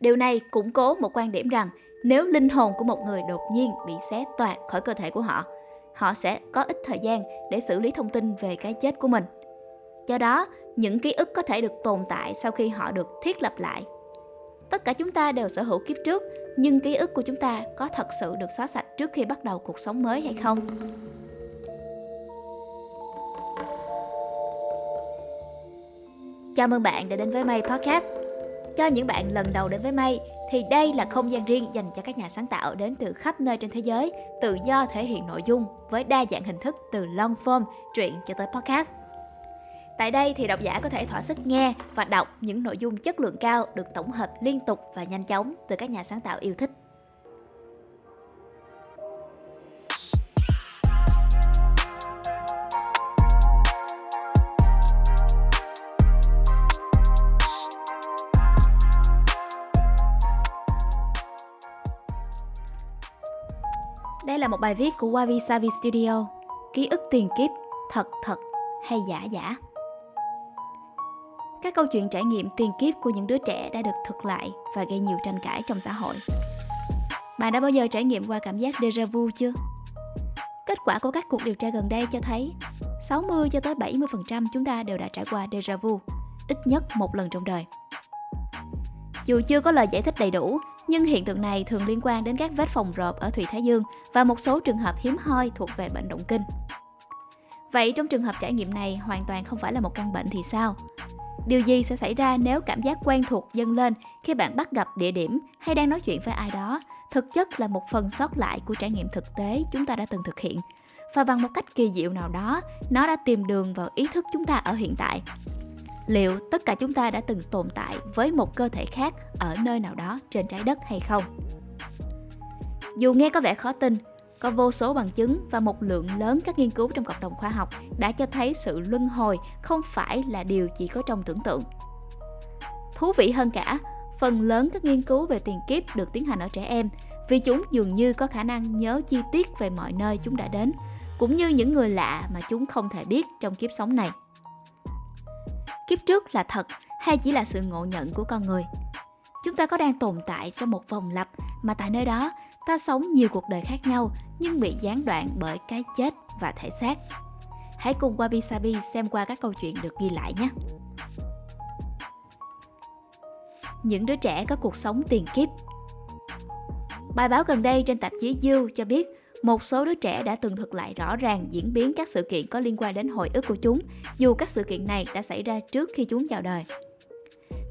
Điều này củng cố một quan điểm rằng nếu linh hồn của một người đột nhiên bị xé toạc khỏi cơ thể của họ, họ sẽ có ít thời gian để xử lý thông tin về cái chết của mình. Do đó, những ký ức có thể được tồn tại sau khi họ được thiết lập lại. Tất cả chúng ta đều sở hữu kiếp trước, nhưng ký ức của chúng ta có thật sự được xóa sạch trước khi bắt đầu cuộc sống mới hay không? Chào mừng bạn đã đến với May Podcast. Cho những bạn lần đầu đến với May thì đây là không gian riêng dành cho các nhà sáng tạo đến từ khắp nơi trên thế giới, tự do thể hiện nội dung với đa dạng hình thức từ long form, truyện cho tới podcast. Tại đây thì độc giả có thể thỏa sức nghe và đọc những nội dung chất lượng cao được tổng hợp liên tục và nhanh chóng từ các nhà sáng tạo yêu thích. Đây là một bài viết của Wabi Sabi Studio. Ký ức tiền kiếp, thật thật hay giả giả. Các câu chuyện trải nghiệm tiền kiếp của những đứa trẻ đã được thực lại và gây nhiều tranh cãi trong xã hội. Bạn đã bao giờ trải nghiệm qua cảm giác déjà vu chưa? Kết quả của các cuộc điều tra gần đây cho thấy 60 cho tới 70% chúng ta đều đã trải qua déjà vu, ít nhất một lần trong đời. Dù chưa có lời giải thích đầy đủ, nhưng hiện tượng này thường liên quan đến các vết phòng rộp ở Thủy Thái Dương và một số trường hợp hiếm hoi thuộc về bệnh động kinh. Vậy trong trường hợp trải nghiệm này hoàn toàn không phải là một căn bệnh thì sao? Điều gì sẽ xảy ra nếu cảm giác quen thuộc dâng lên khi bạn bắt gặp địa điểm hay đang nói chuyện với ai đó, thực chất là một phần sót lại của trải nghiệm thực tế chúng ta đã từng thực hiện. Và bằng một cách kỳ diệu nào đó, nó đã tìm đường vào ý thức chúng ta ở hiện tại. Liệu tất cả chúng ta đã từng tồn tại với một cơ thể khác ở nơi nào đó trên trái đất hay không? Dù nghe có vẻ khó tin, có vô số bằng chứng và một lượng lớn các nghiên cứu trong cộng đồng khoa học đã cho thấy sự luân hồi không phải là điều chỉ có trong tưởng tượng. Thú vị hơn cả, phần lớn các nghiên cứu về tiền kiếp được tiến hành ở trẻ em vì chúng dường như có khả năng nhớ chi tiết về mọi nơi chúng đã đến, cũng như những người lạ mà chúng không thể biết trong kiếp sống này. Kiếp trước là thật hay chỉ là sự ngộ nhận của con người? Chúng ta có đang tồn tại trong một vòng lặp mà tại nơi đó, ta sống nhiều cuộc đời khác nhau nhưng bị gián đoạn bởi cái chết và thể xác. Hãy cùng Wabi Sabi xem qua các câu chuyện được ghi lại nhé. Những đứa trẻ có cuộc sống tiền kiếp Bài báo gần đây trên tạp chí You cho biết một số đứa trẻ đã từng thực lại rõ ràng diễn biến các sự kiện có liên quan đến hồi ức của chúng, dù các sự kiện này đã xảy ra trước khi chúng chào đời.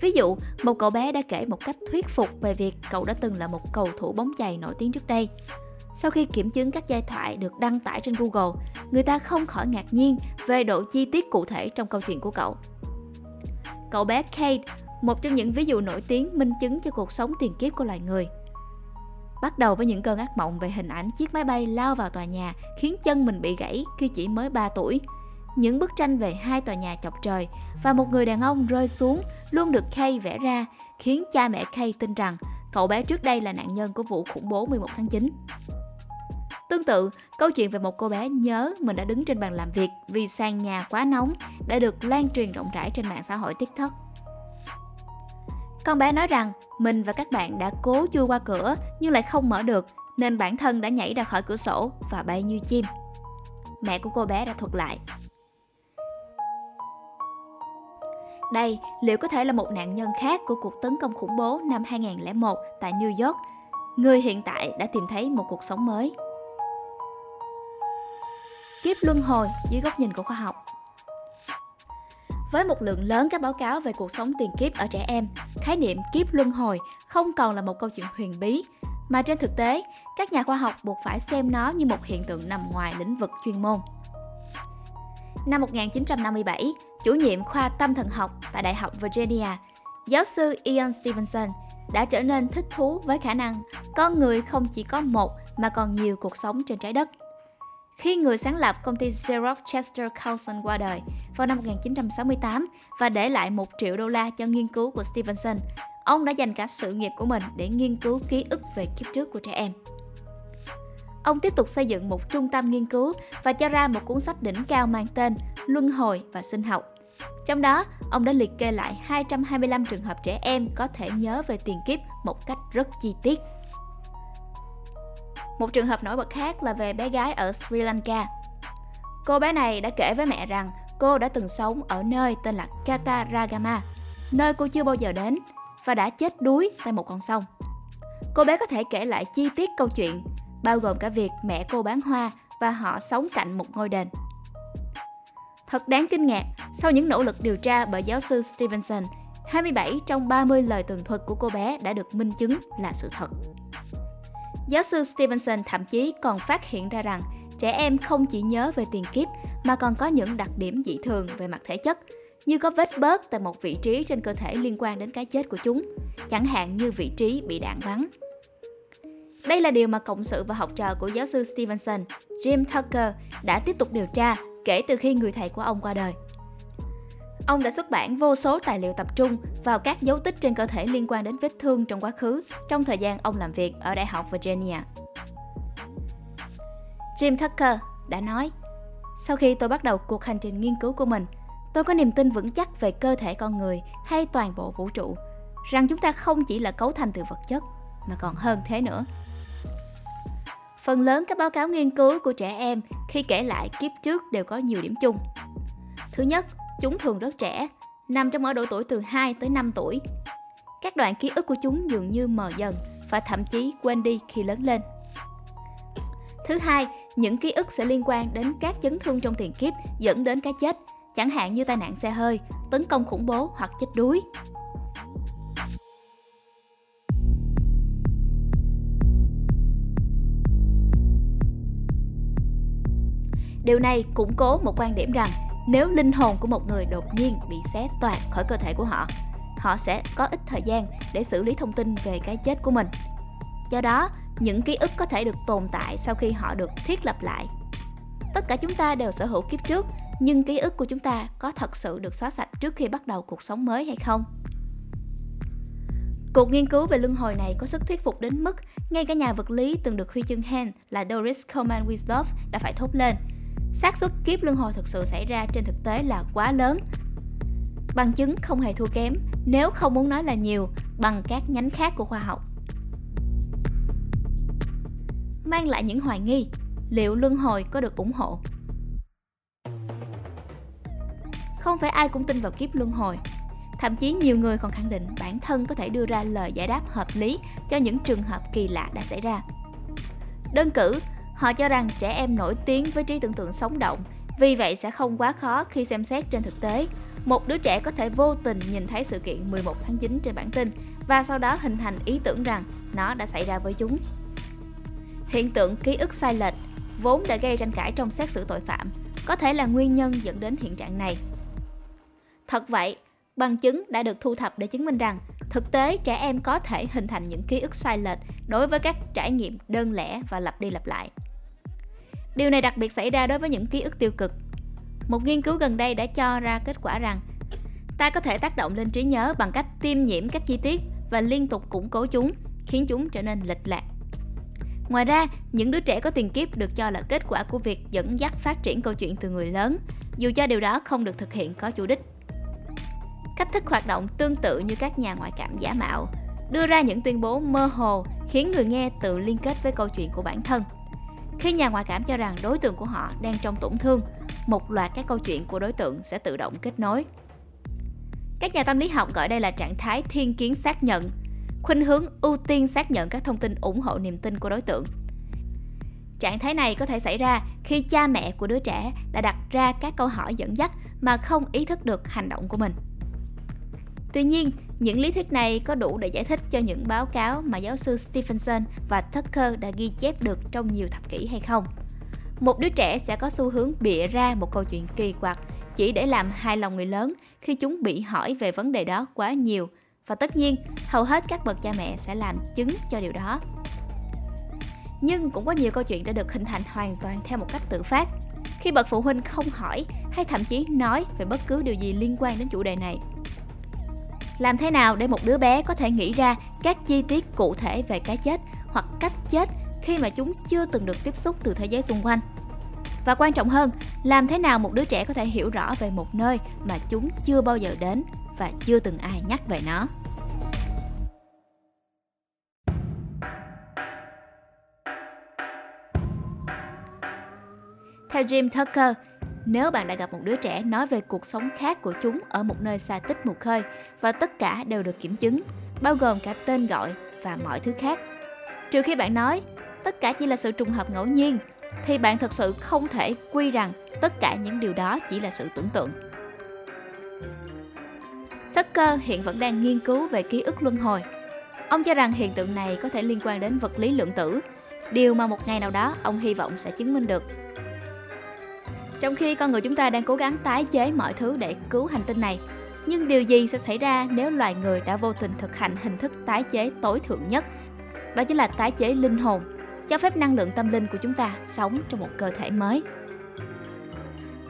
Ví dụ, một cậu bé đã kể một cách thuyết phục về việc cậu đã từng là một cầu thủ bóng chày nổi tiếng trước đây. Sau khi kiểm chứng các giai thoại được đăng tải trên Google, người ta không khỏi ngạc nhiên về độ chi tiết cụ thể trong câu chuyện của cậu. Cậu bé Kate, một trong những ví dụ nổi tiếng minh chứng cho cuộc sống tiền kiếp của loài người. Bắt đầu với những cơn ác mộng về hình ảnh chiếc máy bay lao vào tòa nhà khiến chân mình bị gãy khi chỉ mới 3 tuổi – những bức tranh về hai tòa nhà chọc trời và một người đàn ông rơi xuống luôn được Kay vẽ ra, khiến cha mẹ Kay tin rằng cậu bé trước đây là nạn nhân của vụ khủng bố 11 tháng 9. Tương tự, câu chuyện về một cô bé nhớ mình đã đứng trên bàn làm việc vì sàn nhà quá nóng đã được lan truyền rộng rãi trên mạng xã hội TikTok. Con bé nói rằng mình và các bạn đã cố chui qua cửa nhưng lại không mở được nên bản thân đã nhảy ra khỏi cửa sổ và bay như chim. Mẹ của cô bé đã thuật lại. Đây liệu có thể là một nạn nhân khác của cuộc tấn công khủng bố năm 2001 tại New York, người hiện tại đã tìm thấy một cuộc sống mới. Kiếp luân hồi dưới góc nhìn của khoa học với một lượng lớn các báo cáo về cuộc sống tiền kiếp ở trẻ em, khái niệm kiếp luân hồi không còn là một câu chuyện huyền bí, mà trên thực tế, các nhà khoa học buộc phải xem nó như một hiện tượng nằm ngoài lĩnh vực chuyên môn. Năm 1957, chủ nhiệm khoa tâm thần học tại Đại học Virginia, giáo sư Ian Stevenson đã trở nên thích thú với khả năng con người không chỉ có một mà còn nhiều cuộc sống trên trái đất. Khi người sáng lập công ty Xerox Chester Carlson qua đời vào năm 1968 và để lại một triệu đô la cho nghiên cứu của Stevenson, ông đã dành cả sự nghiệp của mình để nghiên cứu ký ức về kiếp trước của trẻ em. Ông tiếp tục xây dựng một trung tâm nghiên cứu và cho ra một cuốn sách đỉnh cao mang tên Luân hồi và sinh học Trong đó, ông đã liệt kê lại 225 trường hợp trẻ em có thể nhớ về tiền kiếp một cách rất chi tiết. Một trường hợp nổi bật khác là về bé gái ở Sri Lanka. Cô bé này đã kể với mẹ rằng cô đã từng sống ở nơi tên là Kataragama, nơi cô chưa bao giờ đến và đã chết đuối tại một con sông. Cô bé có thể kể lại chi tiết câu chuyện, bao gồm cả việc mẹ cô bán hoa và họ sống cạnh một ngôi đền. Thật đáng kinh ngạc, sau những nỗ lực điều tra bởi giáo sư Stevenson, 27 trong 30 lời tường thuật của cô bé đã được minh chứng là sự thật. Giáo sư Stevenson thậm chí còn phát hiện ra rằng trẻ em không chỉ nhớ về tiền kiếp mà còn có những đặc điểm dị thường về mặt thể chất, như có vết bớt tại một vị trí trên cơ thể liên quan đến cái chết của chúng, chẳng hạn như vị trí bị đạn bắn. Đây là điều mà cộng sự và học trò của giáo sư Stevenson, Jim Tucker, đã tiếp tục điều tra kể từ khi người thầy của ông qua đời. Ông đã xuất bản vô số tài liệu tập trung vào các dấu tích trên cơ thể liên quan đến vết thương trong quá khứ trong thời gian ông làm việc ở Đại học Virginia. Jim Tucker đã nói, sau khi tôi bắt đầu cuộc hành trình nghiên cứu của mình, tôi có niềm tin vững chắc về cơ thể con người hay toàn bộ vũ trụ, rằng chúng ta không chỉ là cấu thành từ vật chất, mà còn hơn thế nữa. Phần lớn các báo cáo nghiên cứu của trẻ em khi kể lại kiếp trước đều có nhiều điểm chung. Thứ nhất, chúng thường rất trẻ, nằm trong ở độ tuổi từ 2 tới 5 tuổi. Các đoạn ký ức của chúng dường như mờ dần và thậm chí quên đi khi lớn lên. Thứ hai, những ký ức sẽ liên quan đến các chấn thương trong tiền kiếp dẫn đến cái chết, chẳng hạn như tai nạn xe hơi, tấn công khủng bố hoặc chết đuối. Điều này củng cố một quan điểm rằng nếu linh hồn của một người đột nhiên bị xé toạc khỏi cơ thể của họ, họ sẽ có ít thời gian để xử lý thông tin về cái chết của mình. Do đó, những ký ức có thể được tồn tại sau khi họ được thiết lập lại. Tất cả chúng ta đều sở hữu kiếp trước, nhưng ký ức của chúng ta có thật sự được xóa sạch trước khi bắt đầu cuộc sống mới hay không? Cuộc nghiên cứu về luân hồi này có sức thuyết phục đến mức ngay cả nhà vật lý từng được huy chương Hen là Doris Coleman Wisdorf đã phải thốt lên – xác suất kiếp luân hồi thực sự xảy ra trên thực tế là quá lớn. Bằng chứng không hề thua kém, nếu không muốn nói là nhiều, bằng các nhánh khác của khoa học. Mang lại những hoài nghi, liệu luân hồi có được ủng hộ? Không phải ai cũng tin vào kiếp luân hồi. Thậm chí nhiều người còn khẳng định bản thân có thể đưa ra lời giải đáp hợp lý cho những trường hợp kỳ lạ đã xảy ra. Đơn cử, Họ cho rằng trẻ em nổi tiếng với trí tưởng tượng sống động, vì vậy sẽ không quá khó khi xem xét trên thực tế. Một đứa trẻ có thể vô tình nhìn thấy sự kiện 11 tháng 9 trên bản tin và sau đó hình thành ý tưởng rằng nó đã xảy ra với chúng. Hiện tượng ký ức sai lệch vốn đã gây tranh cãi trong xét xử tội phạm, có thể là nguyên nhân dẫn đến hiện trạng này. Thật vậy, bằng chứng đã được thu thập để chứng minh rằng thực tế trẻ em có thể hình thành những ký ức sai lệch đối với các trải nghiệm đơn lẻ và lặp đi lặp lại. Điều này đặc biệt xảy ra đối với những ký ức tiêu cực. Một nghiên cứu gần đây đã cho ra kết quả rằng ta có thể tác động lên trí nhớ bằng cách tiêm nhiễm các chi tiết và liên tục củng cố chúng, khiến chúng trở nên lệch lạc. Ngoài ra, những đứa trẻ có tiền kiếp được cho là kết quả của việc dẫn dắt phát triển câu chuyện từ người lớn, dù cho điều đó không được thực hiện có chủ đích. Cách thức hoạt động tương tự như các nhà ngoại cảm giả mạo, đưa ra những tuyên bố mơ hồ khiến người nghe tự liên kết với câu chuyện của bản thân. Khi nhà ngoại cảm cho rằng đối tượng của họ đang trong tổn thương, một loạt các câu chuyện của đối tượng sẽ tự động kết nối. Các nhà tâm lý học gọi đây là trạng thái thiên kiến xác nhận, khuynh hướng ưu tiên xác nhận các thông tin ủng hộ niềm tin của đối tượng. Trạng thái này có thể xảy ra khi cha mẹ của đứa trẻ đã đặt ra các câu hỏi dẫn dắt mà không ý thức được hành động của mình. Tuy nhiên, những lý thuyết này có đủ để giải thích cho những báo cáo mà giáo sư Stephenson và Tucker đã ghi chép được trong nhiều thập kỷ hay không? Một đứa trẻ sẽ có xu hướng bịa ra một câu chuyện kỳ quặc chỉ để làm hài lòng người lớn khi chúng bị hỏi về vấn đề đó quá nhiều. Và tất nhiên, hầu hết các bậc cha mẹ sẽ làm chứng cho điều đó. Nhưng cũng có nhiều câu chuyện đã được hình thành hoàn toàn theo một cách tự phát. Khi bậc phụ huynh không hỏi hay thậm chí nói về bất cứ điều gì liên quan đến chủ đề này làm thế nào để một đứa bé có thể nghĩ ra các chi tiết cụ thể về cái chết hoặc cách chết khi mà chúng chưa từng được tiếp xúc từ thế giới xung quanh Và quan trọng hơn, làm thế nào một đứa trẻ có thể hiểu rõ về một nơi mà chúng chưa bao giờ đến và chưa từng ai nhắc về nó. Theo Jim Tucker, nếu bạn đã gặp một đứa trẻ nói về cuộc sống khác của chúng ở một nơi xa tích mù khơi và tất cả đều được kiểm chứng, bao gồm cả tên gọi và mọi thứ khác. Trừ khi bạn nói tất cả chỉ là sự trùng hợp ngẫu nhiên, thì bạn thật sự không thể quy rằng tất cả những điều đó chỉ là sự tưởng tượng. Tucker hiện vẫn đang nghiên cứu về ký ức luân hồi. Ông cho rằng hiện tượng này có thể liên quan đến vật lý lượng tử, điều mà một ngày nào đó ông hy vọng sẽ chứng minh được. Trong khi con người chúng ta đang cố gắng tái chế mọi thứ để cứu hành tinh này, nhưng điều gì sẽ xảy ra nếu loài người đã vô tình thực hành hình thức tái chế tối thượng nhất? Đó chính là tái chế linh hồn, cho phép năng lượng tâm linh của chúng ta sống trong một cơ thể mới.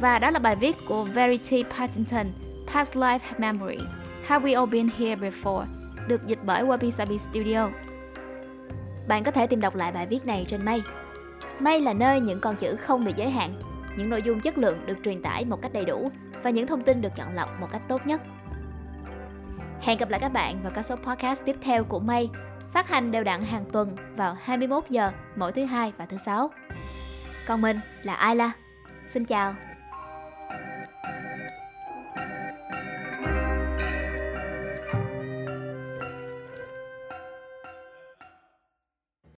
Và đó là bài viết của Verity Partington, Past Life Memories, Have We All Been Here Before, được dịch bởi Wabi Sabi Studio. Bạn có thể tìm đọc lại bài viết này trên May. May là nơi những con chữ không bị giới hạn những nội dung chất lượng được truyền tải một cách đầy đủ và những thông tin được chọn lọc một cách tốt nhất. Hẹn gặp lại các bạn vào các số podcast tiếp theo của May, phát hành đều đặn hàng tuần vào 21 giờ mỗi thứ hai và thứ sáu. Còn mình là Ayla. Xin chào